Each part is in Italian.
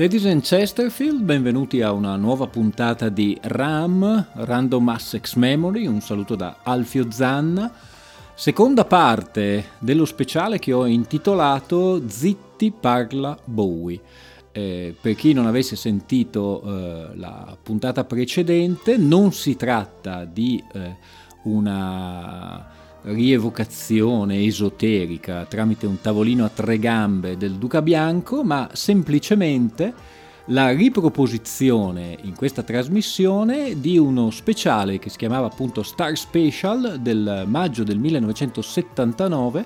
Ladies and Chesterfield, benvenuti a una nuova puntata di RAM, Random Assex Memory, un saluto da Alfio Zanna. Seconda parte dello speciale che ho intitolato Zitti parla Bowie. Eh, per chi non avesse sentito eh, la puntata precedente, non si tratta di eh, una rievocazione esoterica tramite un tavolino a tre gambe del Duca Bianco, ma semplicemente la riproposizione in questa trasmissione di uno speciale che si chiamava appunto Star Special del maggio del 1979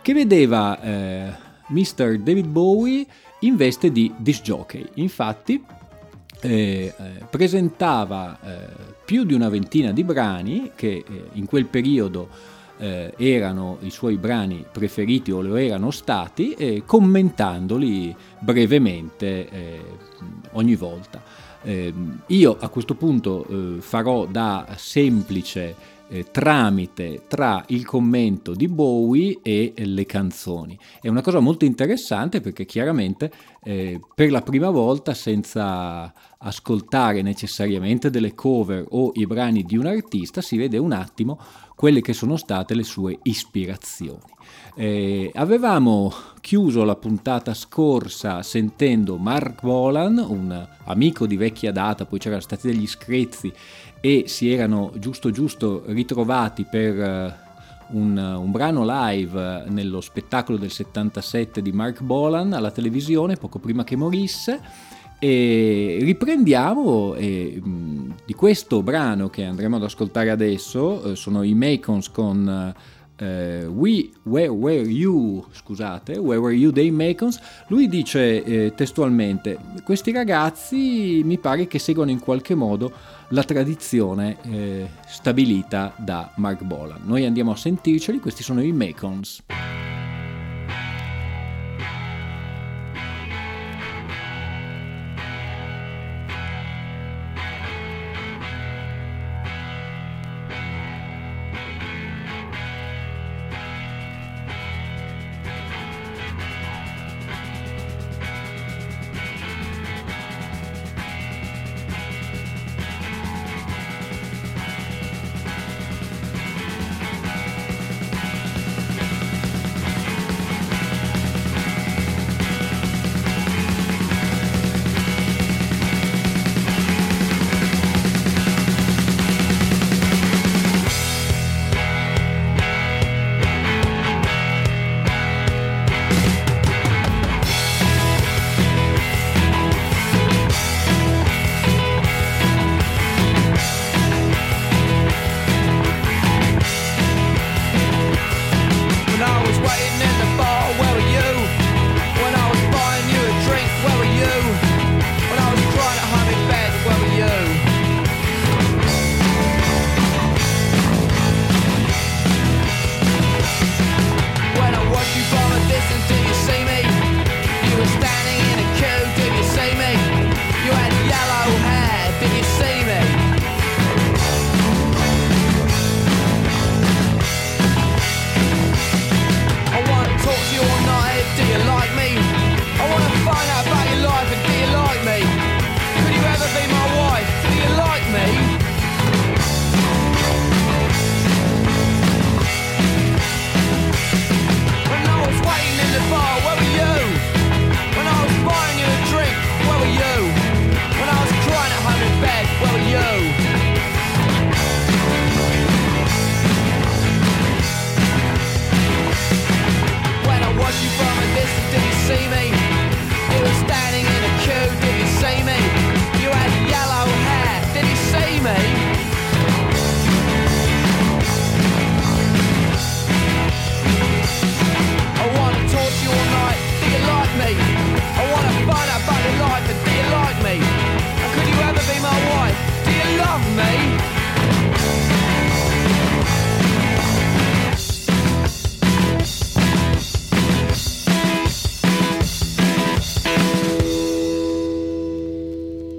che vedeva eh, Mr. David Bowie in veste di disc jockey. Infatti eh, eh, presentava eh, più di una ventina di brani che eh, in quel periodo eh, erano i suoi brani preferiti o lo erano stati, eh, commentandoli brevemente eh, ogni volta. Ehm, io a questo punto eh, farò da semplice eh, tramite tra il commento di Bowie e le canzoni. È una cosa molto interessante perché chiaramente eh, per la prima volta senza ascoltare necessariamente delle cover o i brani di un artista si vede un attimo quelle che sono state le sue ispirazioni. Eh, avevamo chiuso la puntata scorsa sentendo Mark Bolan, un amico di vecchia data, poi c'erano stati degli screzi e si erano giusto giusto ritrovati per uh, un, un, brano live nello spettacolo del 77 di Mark Bolan alla televisione poco prima che morisse e riprendiamo e, mh, di questo brano che andremo ad ascoltare adesso, eh, sono i Macons con eh, We, where Were You, scusate, Where Were You dei Macons, lui dice eh, testualmente, questi ragazzi mi pare che seguono in qualche modo la tradizione eh, stabilita da Mark Bolan. Noi andiamo a sentirceli, questi sono i Macons.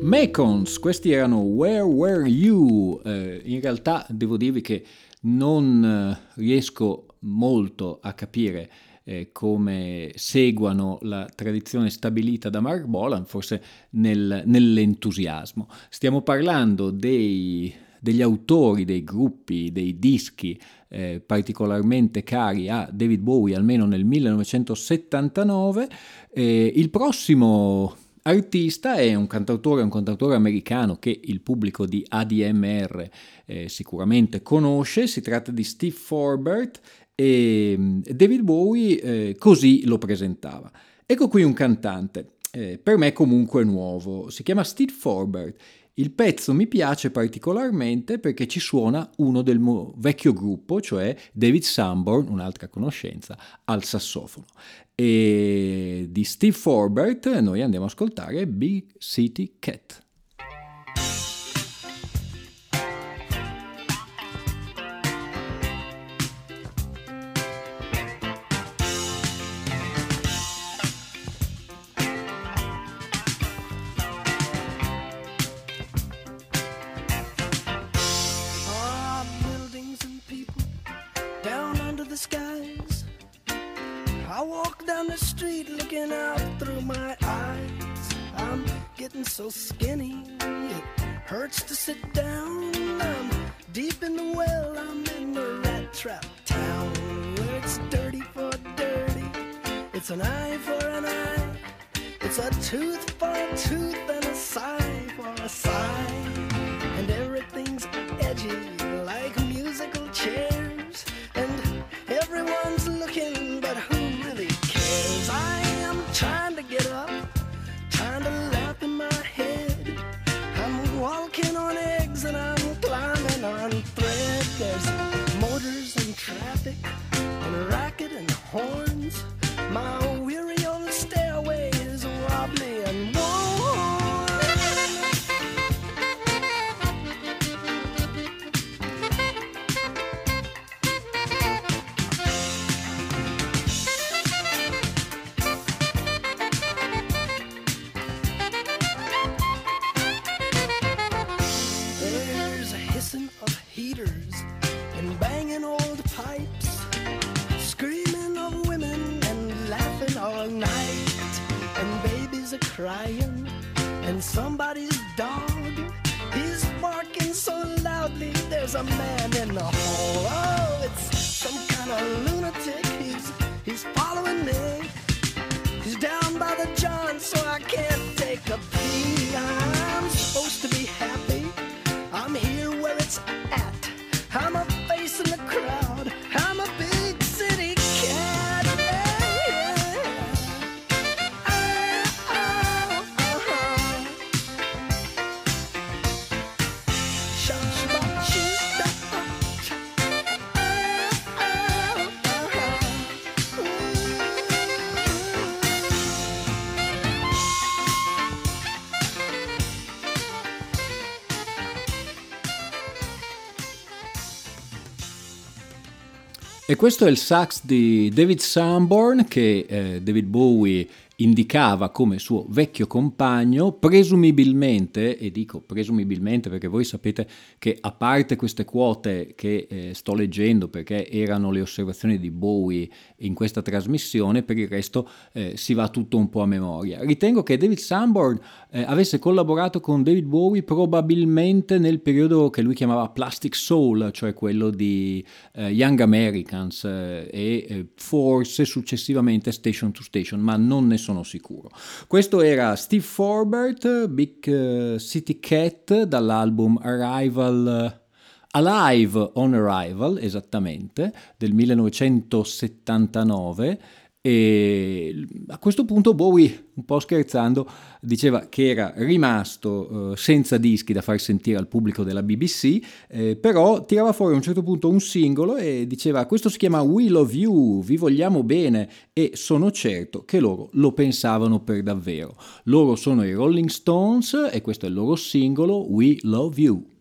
Pecons, questi erano Where Were You? Eh, in realtà devo dirvi che non eh, riesco molto a capire eh, come seguano la tradizione stabilita da Mark Bolan, forse nel, nell'entusiasmo. Stiamo parlando dei, degli autori, dei gruppi, dei dischi eh, particolarmente cari a David Bowie, almeno nel 1979. Eh, il prossimo artista è un cantautore, un cantautore americano che il pubblico di ADMR eh, sicuramente conosce, si tratta di Steve Forbert e mm, David Bowie eh, così lo presentava. Ecco qui un cantante, eh, per me comunque nuovo, si chiama Steve Forbert. Il pezzo mi piace particolarmente perché ci suona uno del mo- vecchio gruppo, cioè David Sanborn, un'altra conoscenza, al sassofono. E di Steve Forbert noi andiamo a ascoltare Big City Cat. E questo è il sax di David Sanborn che eh, David Bowie indicava come suo vecchio compagno, presumibilmente, e dico presumibilmente perché voi sapete che a parte queste quote che eh, sto leggendo perché erano le osservazioni di Bowie in questa trasmissione, per il resto eh, si va tutto un po' a memoria. Ritengo che David Sanborn eh, avesse collaborato con David Bowie probabilmente nel periodo che lui chiamava Plastic Soul, cioè quello di eh, Young Americans eh, e eh, forse successivamente Station to Station, ma non ne sono sicuro. Questo era Steve Forbert, Big eh, City Cat dall'album Arrival. Alive on Arrival, esattamente, del 1979 e a questo punto Bowie, un po' scherzando, diceva che era rimasto eh, senza dischi da far sentire al pubblico della BBC, eh, però tirava fuori a un certo punto un singolo e diceva questo si chiama We Love You, vi vogliamo bene e sono certo che loro lo pensavano per davvero. Loro sono i Rolling Stones e questo è il loro singolo We Love You.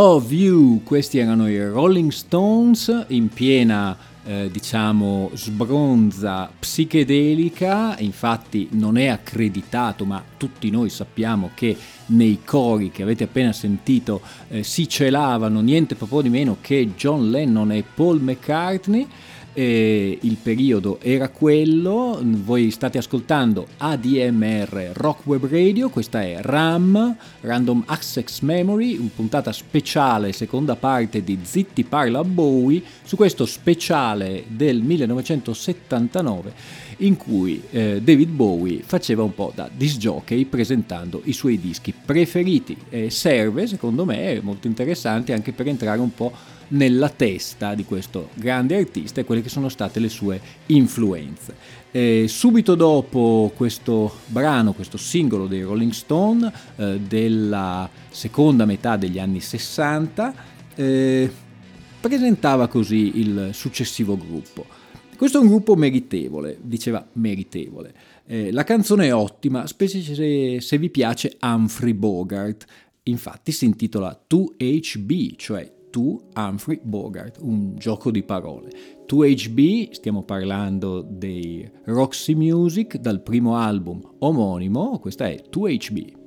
Love You, questi erano i Rolling Stones in piena eh, diciamo sbronza psichedelica, infatti non è accreditato, ma tutti noi sappiamo che nei cori che avete appena sentito eh, si celavano niente proprio di meno che John Lennon e Paul McCartney eh, il periodo era quello, voi state ascoltando ADMR Rock Web Radio, questa è RAM, Random Access Memory, una puntata speciale, seconda parte di Zitti parla Bowie, su questo speciale del 1979 in cui eh, David Bowie faceva un po' da disc jockey presentando i suoi dischi preferiti. Eh, serve, secondo me, molto interessante anche per entrare un po' nella testa di questo grande artista e quelle che sono state le sue influenze. Eh, subito dopo questo brano, questo singolo dei Rolling Stone eh, della seconda metà degli anni 60, eh, presentava così il successivo gruppo. Questo è un gruppo meritevole, diceva meritevole. Eh, la canzone è ottima, specie se, se vi piace Humphrey Bogart. Infatti si intitola 2HB, cioè to Humphrey Bogart, un gioco di parole. 2HB, stiamo parlando dei Roxy Music dal primo album omonimo, questa è 2HB.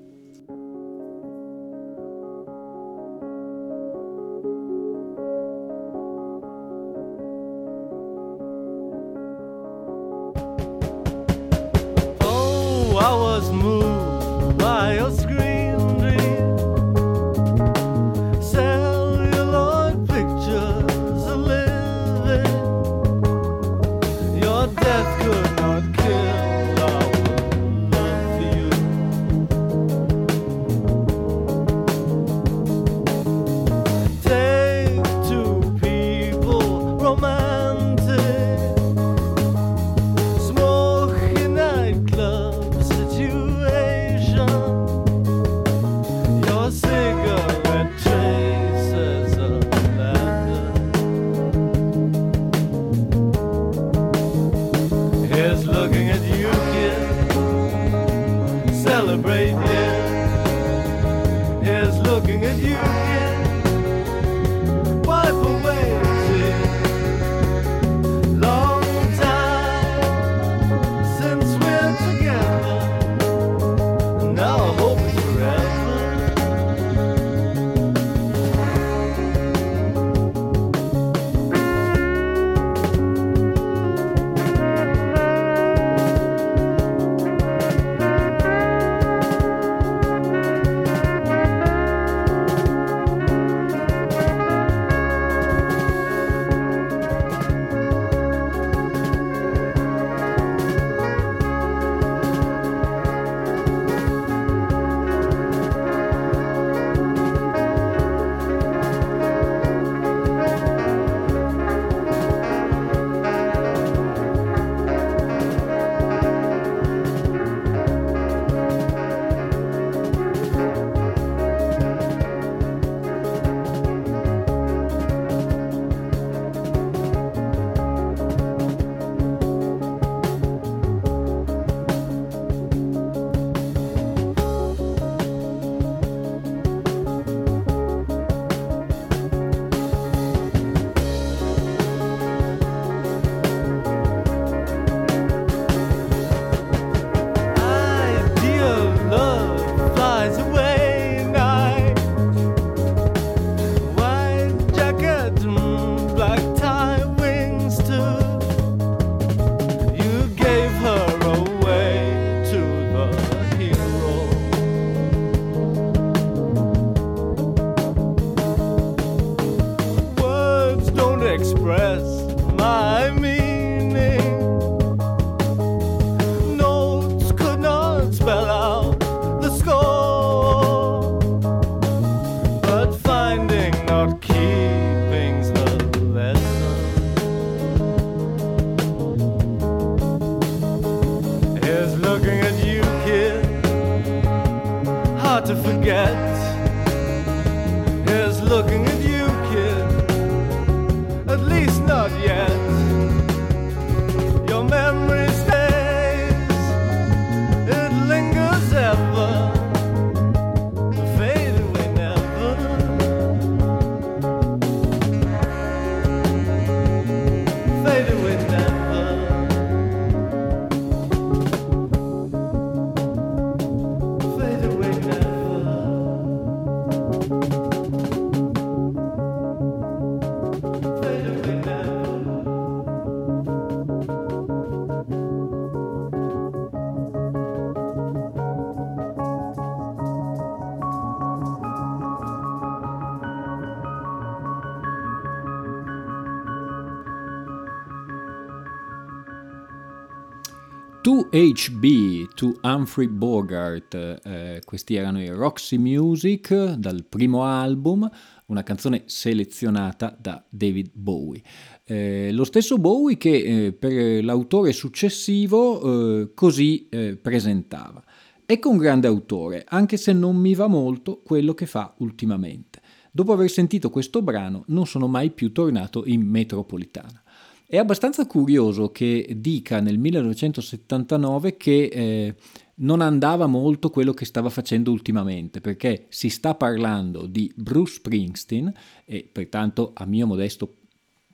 2HB, to Humphrey Bogart, eh, questi erano i Roxy Music dal primo album, una canzone selezionata da David Bowie. Eh, lo stesso Bowie che eh, per l'autore successivo eh, così eh, presentava. Ecco un grande autore, anche se non mi va molto quello che fa ultimamente. Dopo aver sentito questo brano non sono mai più tornato in metropolitana. È abbastanza curioso che dica nel 1979 che eh, non andava molto quello che stava facendo ultimamente, perché si sta parlando di Bruce Springsteen e pertanto a mio modesto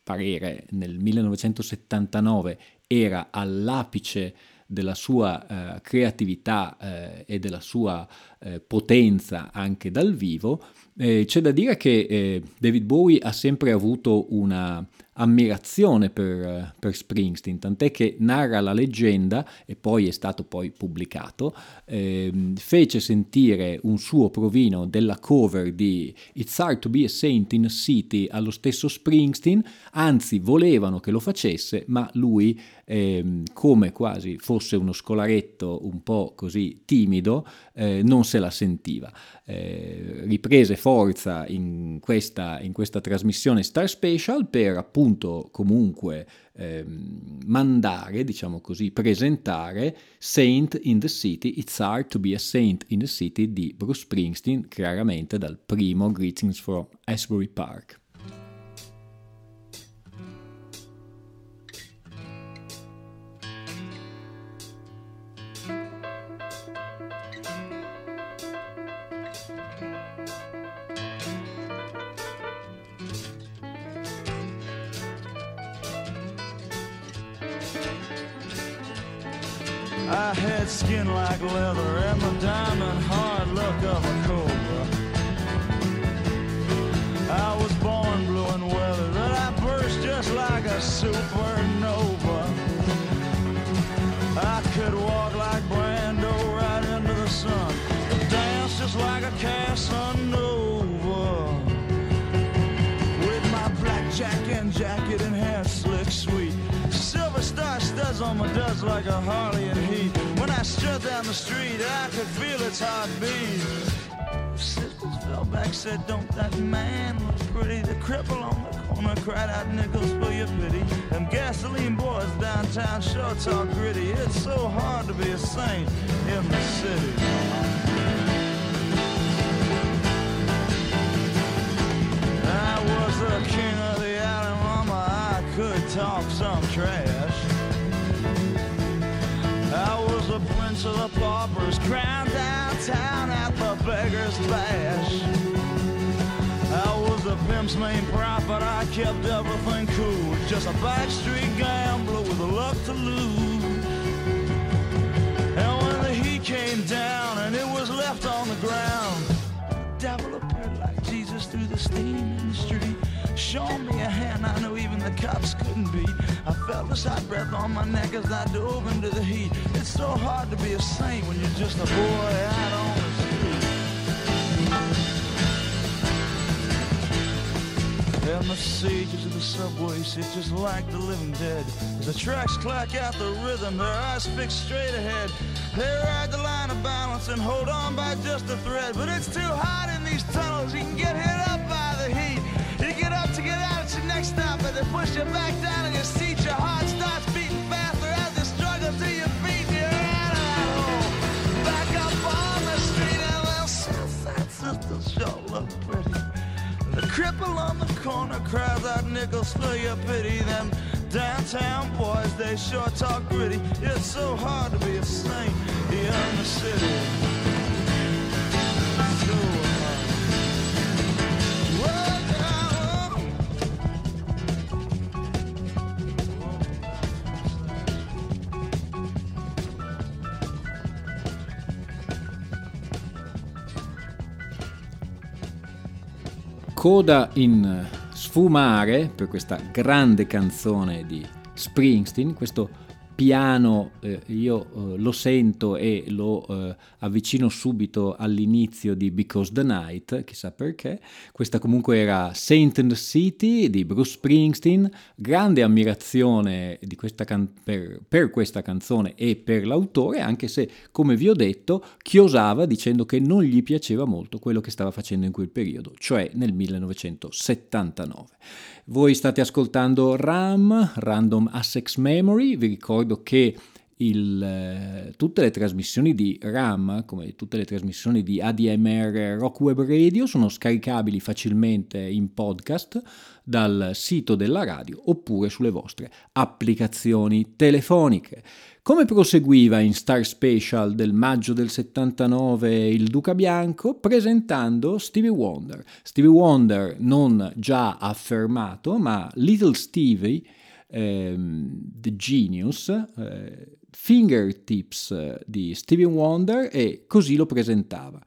parere nel 1979 era all'apice della sua eh, creatività eh, e della sua eh, potenza anche dal vivo, eh, c'è da dire che eh, David Bowie ha sempre avuto una ammirazione per, per, Springsteen, tant'è che narra la leggenda, e poi è stato poi pubblicato, eh, fece sentire un suo provino della cover di It's Hard to be a Saint in a City allo stesso Springsteen, anzi volevano che lo facesse, ma lui, eh, come quasi fosse uno scolaretto un po' così timido, eh, non se la sentiva. Eh, riprese forza in questa, in questa trasmissione Star Special per appunto appunto comunque eh, mandare, diciamo così, presentare Saint in the City, It's Hard to be a Saint in the City di Bruce Springsteen, chiaramente dal primo Greetings from Asbury Park. Showing me a hand I knew even the cops couldn't beat. I felt his hot breath on my neck as I dove into the heat. It's so hard to be a saint when you're just a boy out on the street. And the sages of the subway sit just like the living dead. As the tracks clack out the rhythm, their eyes fixed straight ahead. They ride the line of balance and hold on by just a thread. But it's too hot in these tunnels, you can get hit up and they push you back down in your seat. Your heart starts beating faster as you struggle to your feet. You're that hole, back up on the street, and well, Southside sisters sure look pretty. The cripple on the corner cries out nickels for your pity. Them downtown boys, they sure talk gritty. It's so hard to be a saint here in the city. So Coda in sfumare per questa grande canzone di Springsteen, questo piano eh, io eh, lo sento e lo eh, avvicino subito all'inizio di Because the Night, chissà perché. Questa comunque era Saint and the City di Bruce Springsteen, grande ammirazione questa can- per, per questa canzone e per l'autore, anche se, come vi ho detto, chiosava dicendo che non gli piaceva molto quello che stava facendo in quel periodo, cioè nel 1979. Voi state ascoltando RAM, Random Access Memory, vi ricordo che il, eh, tutte le trasmissioni di RAM, come tutte le trasmissioni di ADMR Rock Web Radio, sono scaricabili facilmente in podcast dal sito della radio oppure sulle vostre applicazioni telefoniche. Come proseguiva in Star Special del maggio del 79 il Duca Bianco presentando Stevie Wonder. Stevie Wonder non già affermato, ma Little Stevie, ehm, The Genius, eh, Fingertips eh, di Stevie Wonder e così lo presentava.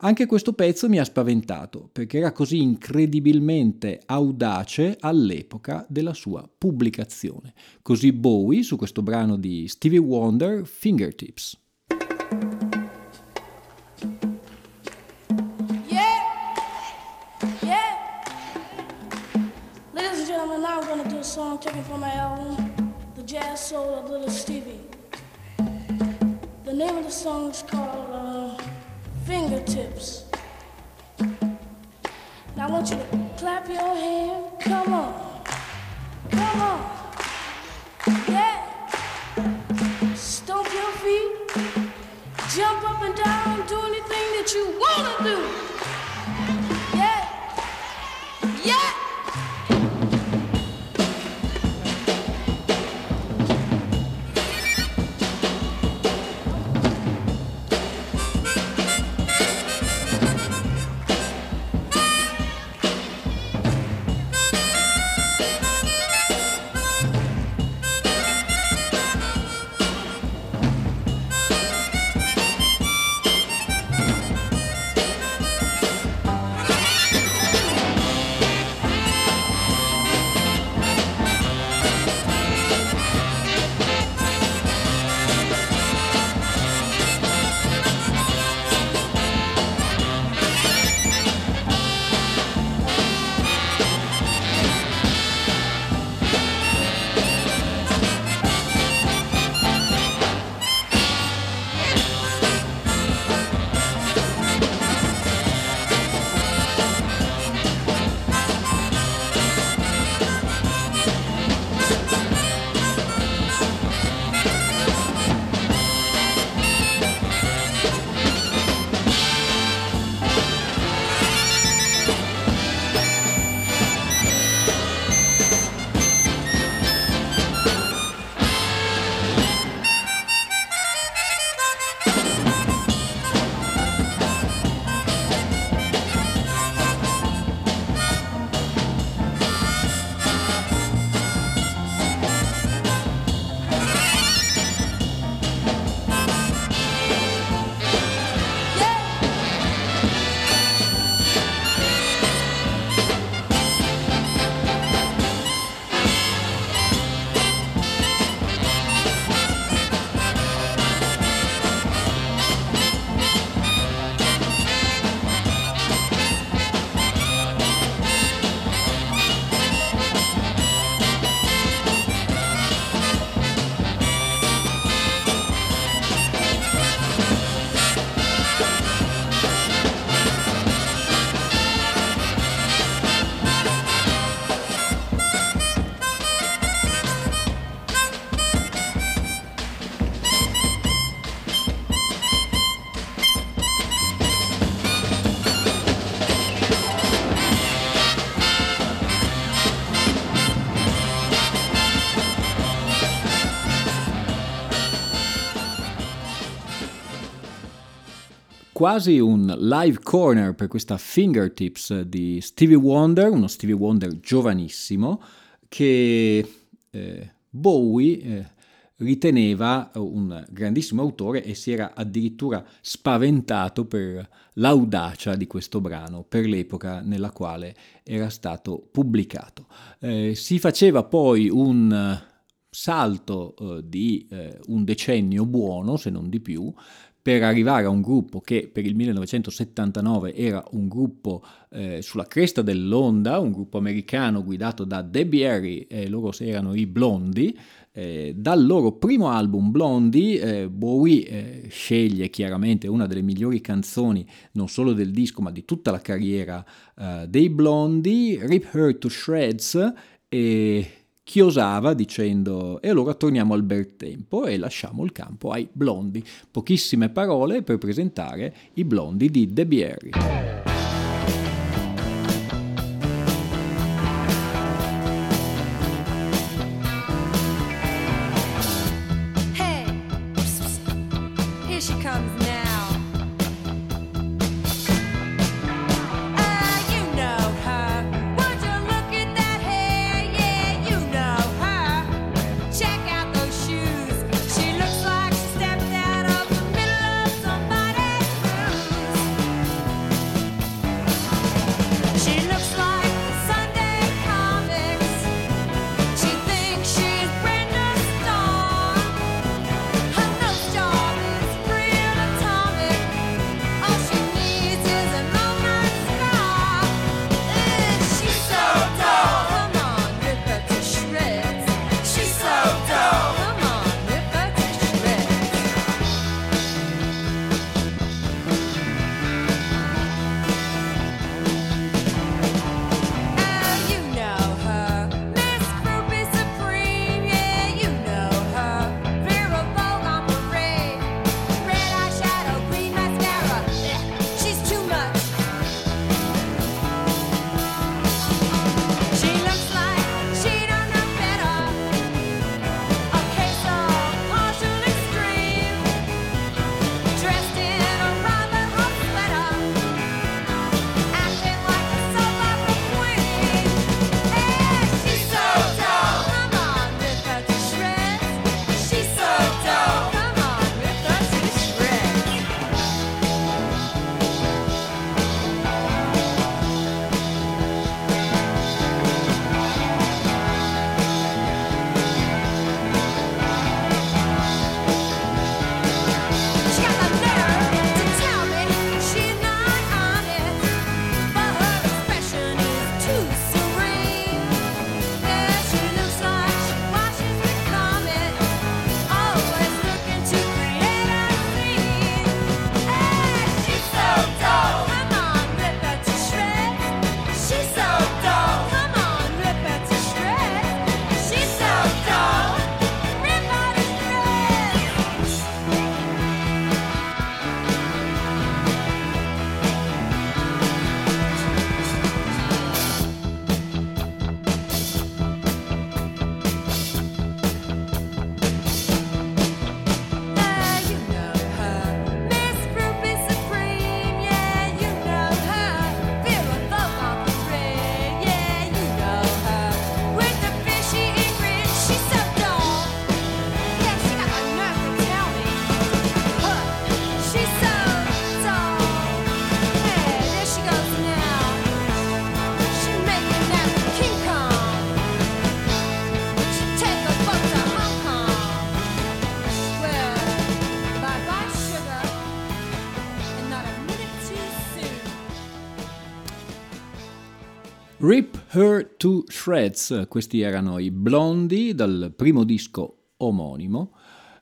Anche questo pezzo mi ha spaventato perché era così incredibilmente audace all'epoca della sua pubblicazione. Così Bowie su questo brano di Stevie Wonder, Fingertips. Song taken from my album, The Jazz Soul of Little Stevie. The name of the song is called uh, fingertips. Now I want you to clap your hand. Come on. Come on. Yeah. Stomp your feet. Jump up and down. Do anything that you want to do. Quasi un live corner per questa fingertips di Stevie Wonder, uno Stevie Wonder giovanissimo, che eh, Bowie eh, riteneva un grandissimo autore e si era addirittura spaventato per l'audacia di questo brano per l'epoca nella quale era stato pubblicato. Eh, si faceva poi un salto eh, di eh, un decennio buono, se non di più, per arrivare a un gruppo che per il 1979 era un gruppo eh, sulla cresta dell'onda, un gruppo americano guidato da Debbie Harry e loro erano i Blondi. Eh, dal loro primo album Blondie, eh, Bowie eh, sceglie chiaramente una delle migliori canzoni non solo del disco ma di tutta la carriera eh, dei Blondi, Rip Her to Shreds e chiosava dicendo e allora torniamo al bel tempo e lasciamo il campo ai blondi. Pochissime parole per presentare i blondi di Debbie Harry. Her to Shreds, questi erano i Blondi dal primo disco omonimo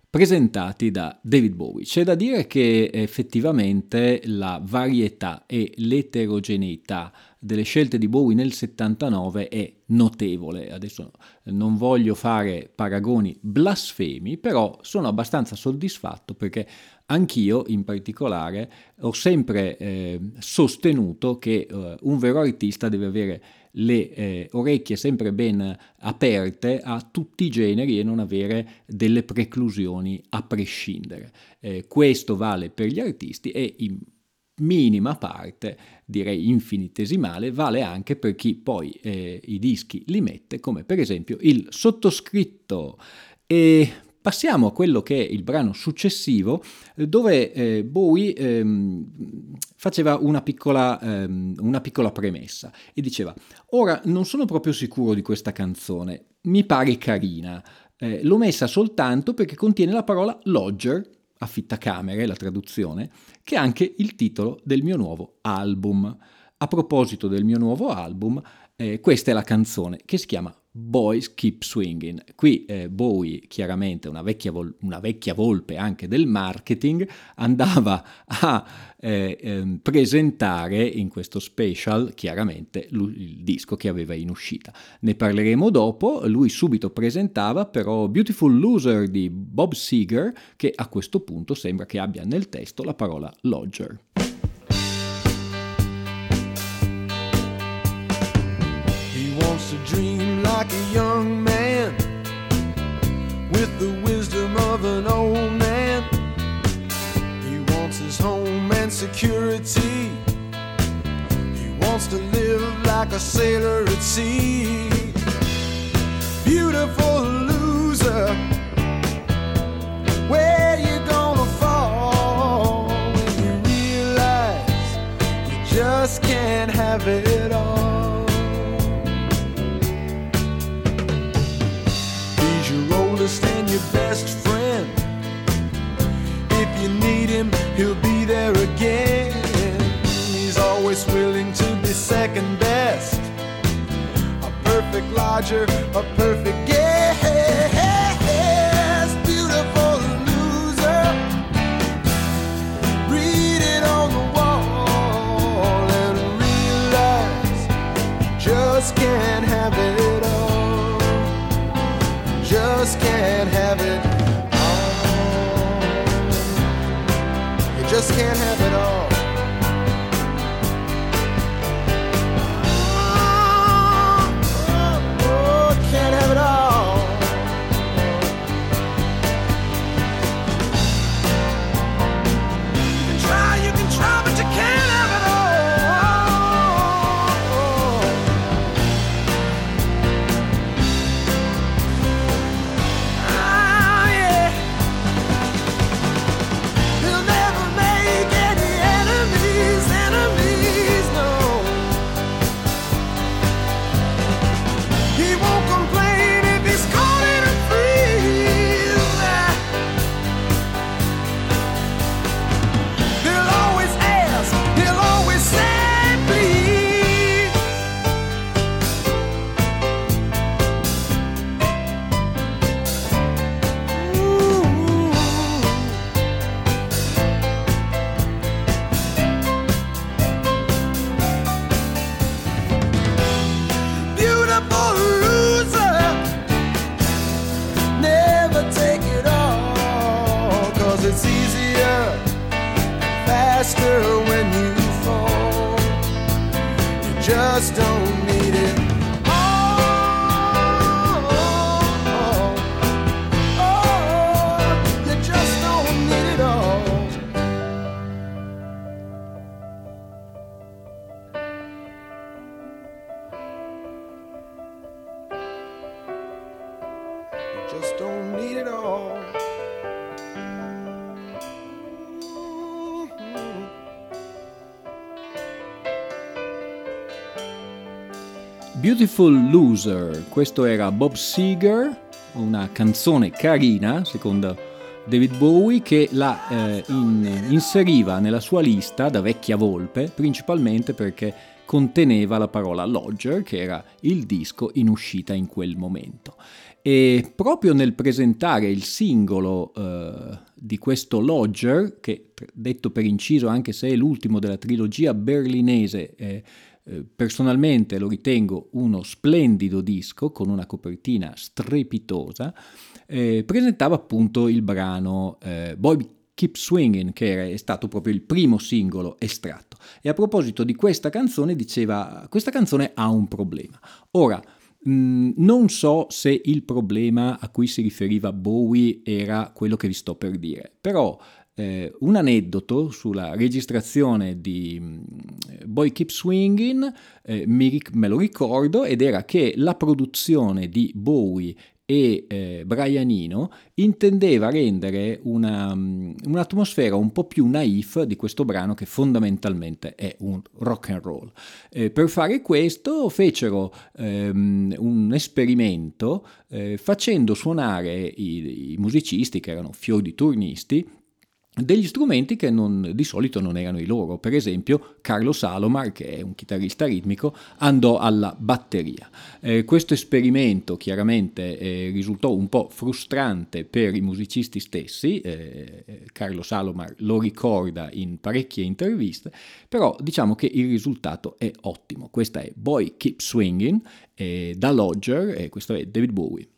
presentati da David Bowie. C'è da dire che effettivamente la varietà e l'eterogeneità delle scelte di Bowie nel 79 è notevole. Adesso non voglio fare paragoni blasfemi, però sono abbastanza soddisfatto perché Anch'io, in particolare, ho sempre eh, sostenuto che eh, un vero artista deve avere le eh, orecchie sempre ben aperte a tutti i generi e non avere delle preclusioni a prescindere. Eh, questo vale per gli artisti e in minima parte, direi infinitesimale, vale anche per chi poi eh, i dischi li mette, come per esempio il sottoscritto. E Passiamo a quello che è il brano successivo, dove eh, Bowie ehm, faceva una piccola, ehm, una piccola premessa e diceva: Ora non sono proprio sicuro di questa canzone, mi pare carina. Eh, l'ho messa soltanto perché contiene la parola lodger, affittacamere, la traduzione, che è anche il titolo del mio nuovo album. A proposito del mio nuovo album, eh, questa è la canzone che si chiama Boys Keep Swinging. Qui eh, Bowie, chiaramente una vecchia, vol- una vecchia, volpe anche del marketing, andava a eh, eh, presentare in questo special chiaramente il disco che aveva in uscita. Ne parleremo dopo, lui subito presentava però Beautiful Loser di Bob Seger che a questo punto sembra che abbia nel testo la parola lodger. To dream like a young man with the wisdom of an old man. He wants his home and security. He wants to live like a sailor at sea. Beautiful loser, your best friend. If you need him, he'll be there again. He's always willing to be second best. A perfect lodger, a perfect guest. Beautiful loser. Read it on the wall and realize just can't have it Beautiful Loser, questo era Bob Seger, una canzone carina, secondo David Bowie, che la eh, in, inseriva nella sua lista da vecchia volpe, principalmente perché conteneva la parola Lodger, che era il disco in uscita in quel momento. E proprio nel presentare il singolo eh, di questo Lodger, che detto per inciso anche se è l'ultimo della trilogia berlinese, eh, personalmente lo ritengo uno splendido disco con una copertina strepitosa, eh, presentava appunto il brano eh, Boy Keep Swinging, che è stato proprio il primo singolo estratto. E a proposito di questa canzone, diceva: Questa canzone ha un problema. Ora, mm, non so se il problema a cui si riferiva Bowie era quello che vi sto per dire, però eh, un aneddoto sulla registrazione di mm, Boy Keep Swinging, eh, mi, me lo ricordo, ed era che la produzione di Bowie e eh, Brianino intendeva rendere una, um, un'atmosfera un po' più naif di questo brano che fondamentalmente è un rock and roll. Eh, per fare questo fecero ehm, un esperimento eh, facendo suonare i, i musicisti che erano fior di turnisti degli strumenti che non, di solito non erano i loro. Per esempio, Carlo Salomar, che è un chitarrista ritmico, andò alla batteria. Eh, questo esperimento chiaramente eh, risultò un po' frustrante per i musicisti stessi, eh, Carlo Salomar lo ricorda in parecchie interviste, però diciamo che il risultato è ottimo. Questa è Boy Keep Swinging eh, da Lodger e questo è David Bowie.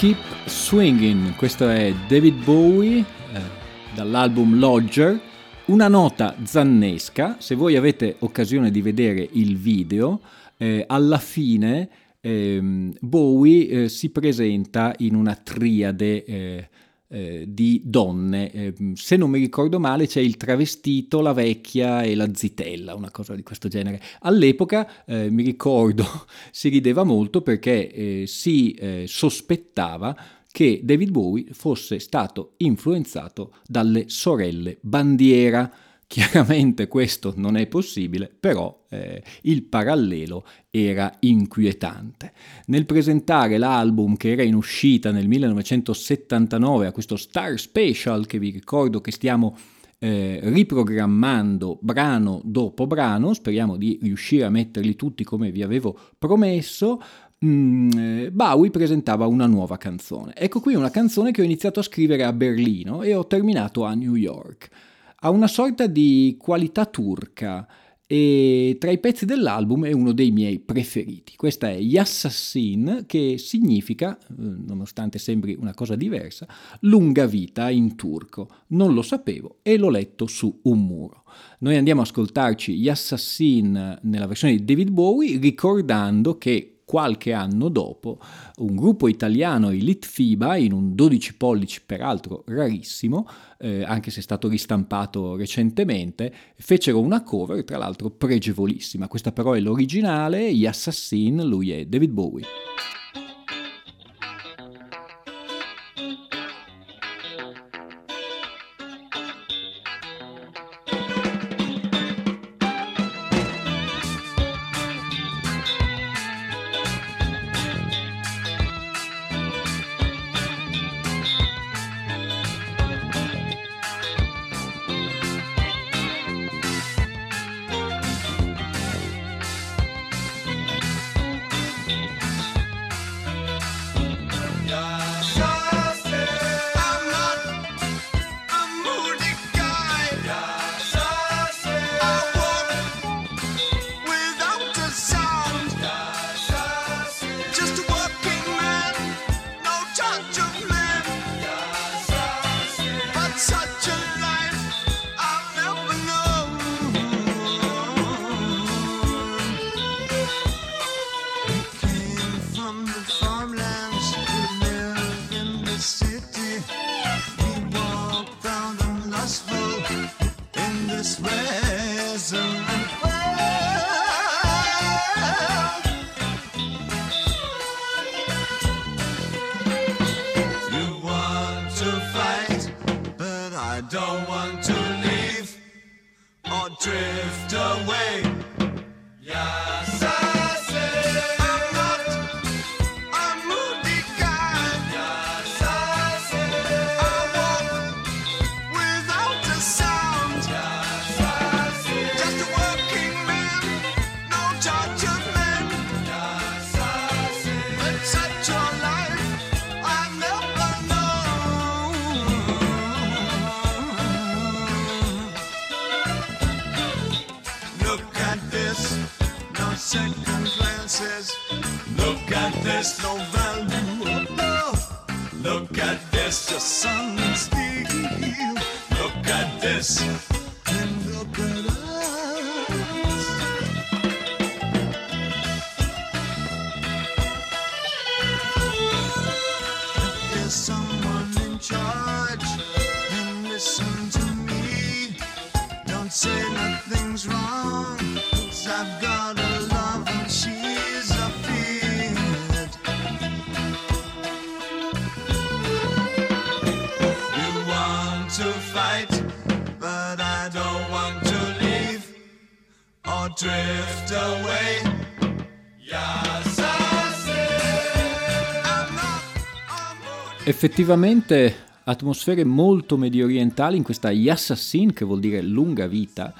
Keep Swinging, questo è David Bowie eh, dall'album Lodger, una nota zannesca, se voi avete occasione di vedere il video, eh, alla fine eh, Bowie eh, si presenta in una triade eh, di donne. Eh, se non mi ricordo male c'è il travestito, la vecchia e la zitella, una cosa di questo genere. All'epoca eh, mi ricordo si rideva molto perché eh, si eh, sospettava che David Bowie fosse stato influenzato dalle sorelle Bandiera Chiaramente questo non è possibile, però eh, il parallelo era inquietante. Nel presentare l'album che era in uscita nel 1979 a questo Star Special che vi ricordo che stiamo eh, riprogrammando brano dopo brano, speriamo di riuscire a metterli tutti come vi avevo promesso, mm, eh, Bowie presentava una nuova canzone. Ecco qui una canzone che ho iniziato a scrivere a Berlino e ho terminato a New York ha una sorta di qualità turca e tra i pezzi dell'album è uno dei miei preferiti. Questa è Yassassin che significa, eh, nonostante sembri una cosa diversa, lunga vita in turco. Non lo sapevo e l'ho letto su un muro. Noi andiamo a ascoltarci Yassassin nella versione di David Bowie ricordando che qualche anno dopo, un gruppo italiano, i Litfiba, in un 12 pollici peraltro rarissimo, eh, anche se è stato ristampato recentemente, fecero una cover, tra l'altro pregevolissima. Questa però è l'originale, gli Assassin, lui è David Bowie. Effettivamente atmosfere molto medio orientali in questa Yassassin, che vuol dire lunga vita,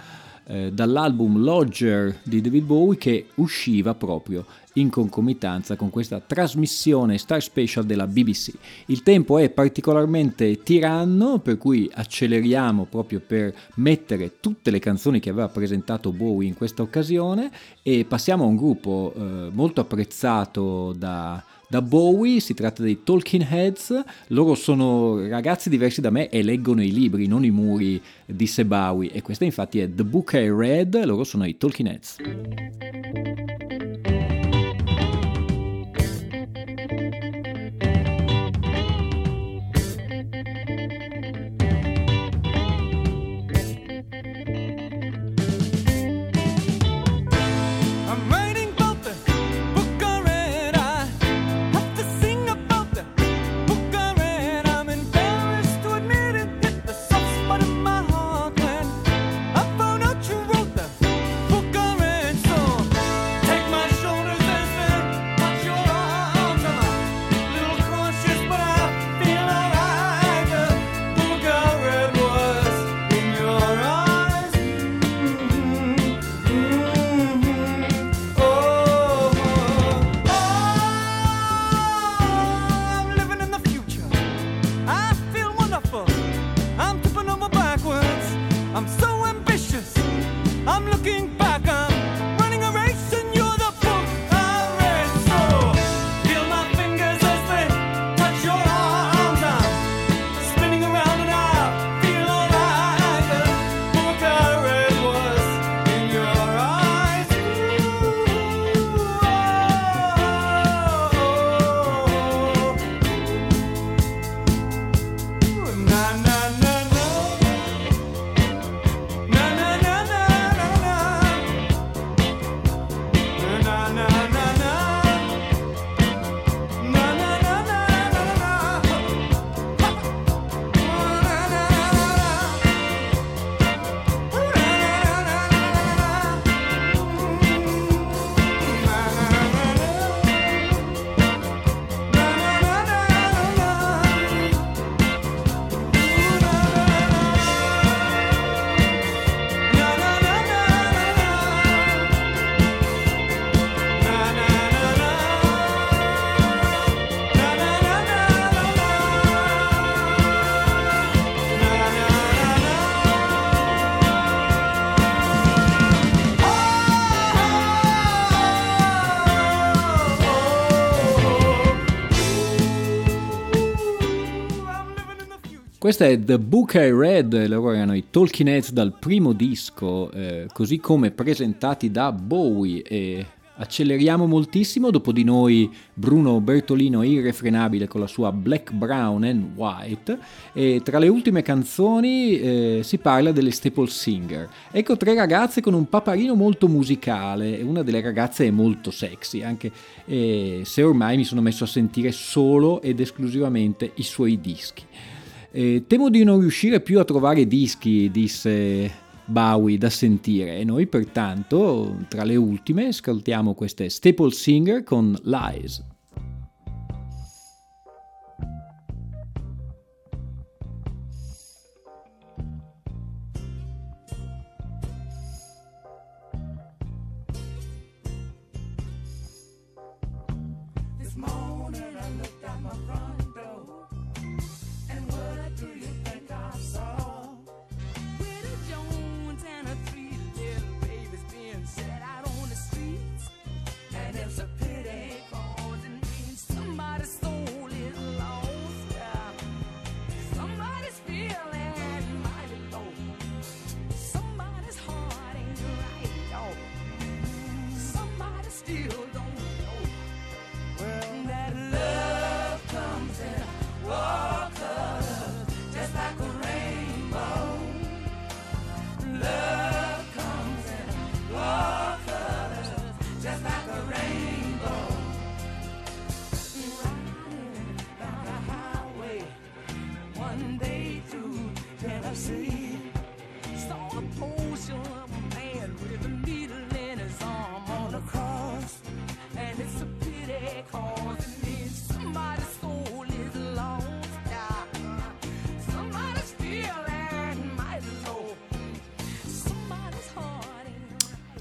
eh, dall'album Lodger di David Bowie che usciva proprio in concomitanza con questa trasmissione Star Special della BBC. Il tempo è particolarmente tiranno, per cui acceleriamo proprio per mettere tutte le canzoni che aveva presentato Bowie in questa occasione e passiamo a un gruppo eh, molto apprezzato da da Bowie, si tratta dei Talking Heads, loro sono ragazzi diversi da me e leggono i libri, non i muri, disse Bowie, e questa infatti è The Book I Read, loro sono i Talking Heads. Questa è The Book I Read, loro erano i Talking Heads dal primo disco, eh, così come presentati da Bowie e acceleriamo moltissimo, dopo di noi Bruno Bertolino irrefrenabile con la sua Black, Brown and White e tra le ultime canzoni eh, si parla delle Staple Singer. Ecco tre ragazze con un paparino molto musicale, una delle ragazze è molto sexy, anche eh, se ormai mi sono messo a sentire solo ed esclusivamente i suoi dischi. Eh, temo di non riuscire più a trovare dischi, disse Bowie, da sentire e noi pertanto, tra le ultime, ascoltiamo queste Staple Singer con Lies.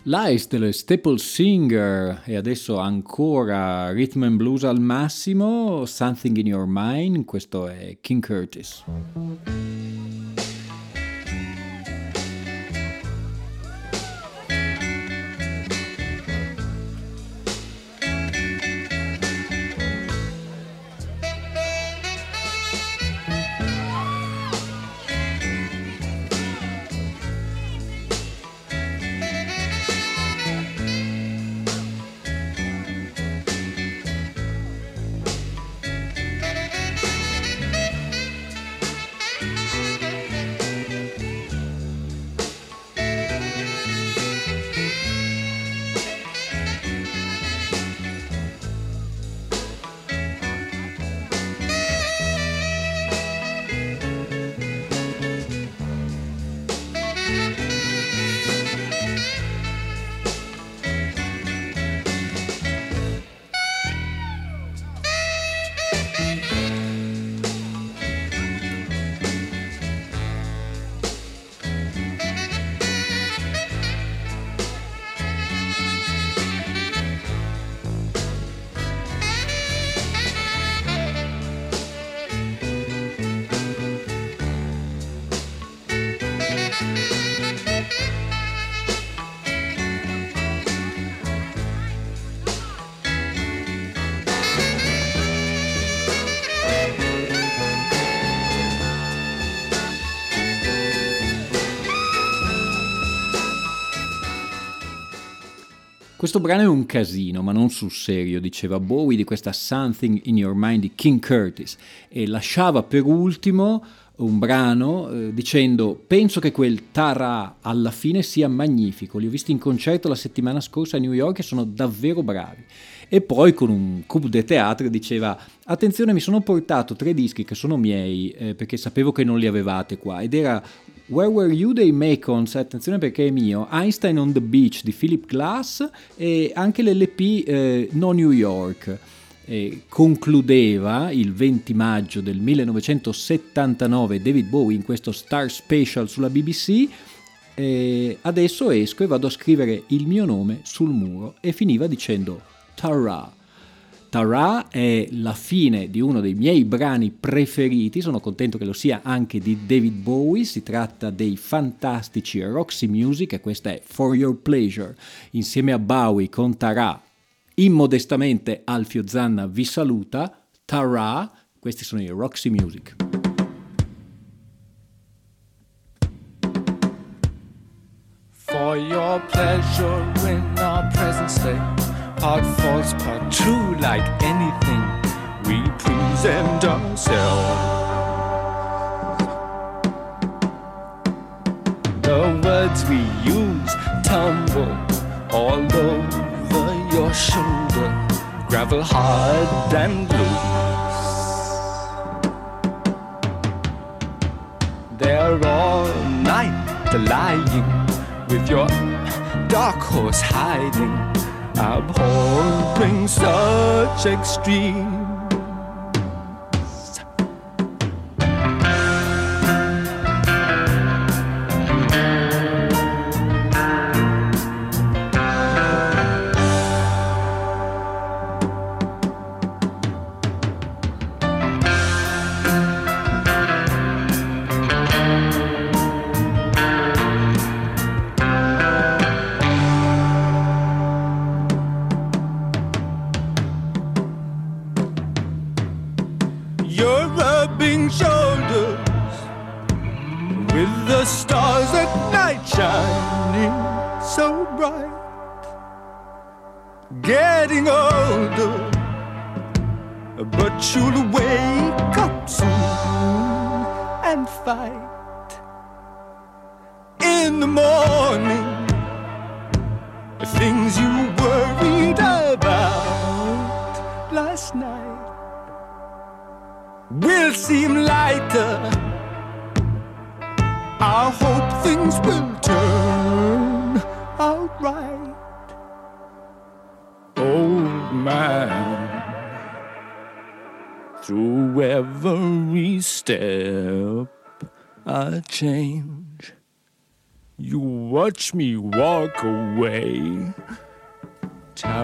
Delle Staple Singer e adesso ancora Rhythm and Blues al massimo, Something in Your Mind, questo è King Curtis. Questo brano è un casino, ma non sul serio, diceva Bowie di questa Something in Your Mind di King Curtis e lasciava per ultimo un brano eh, dicendo penso che quel Tara alla fine sia magnifico, li ho visti in concerto la settimana scorsa a New York e sono davvero bravi. E poi con un coup de théâtre diceva attenzione mi sono portato tre dischi che sono miei eh, perché sapevo che non li avevate qua ed era Where Were You dei Macons, attenzione perché è mio, Einstein on the Beach di Philip Glass e anche l'LP eh, No New York. E concludeva il 20 maggio del 1979 David Bowie in questo Star Special sulla BBC e adesso esco e vado a scrivere il mio nome sul muro e finiva dicendo Tara. Tara è la fine di uno dei miei brani preferiti, sono contento che lo sia anche di David Bowie, si tratta dei fantastici Roxy Music e questa è For Your Pleasure, insieme a Bowie con Tara. Immodestamente Alfio Zanna vi saluta, Tara, questi sono i Roxy Music. For your pleasure in our present state Part false, part true, like anything we present ourselves. The words we use tumble all over your shoulder, gravel hard and loose. They're all night lying with your dark horse hiding, abhorring such extreme. stars at night shining so bright. Getting older, but you'll wake up soon and fight. In the morning, The things you worried about last night will seem lighter I hope things will turn out right. Old man, through every step I change, you watch me walk away. ta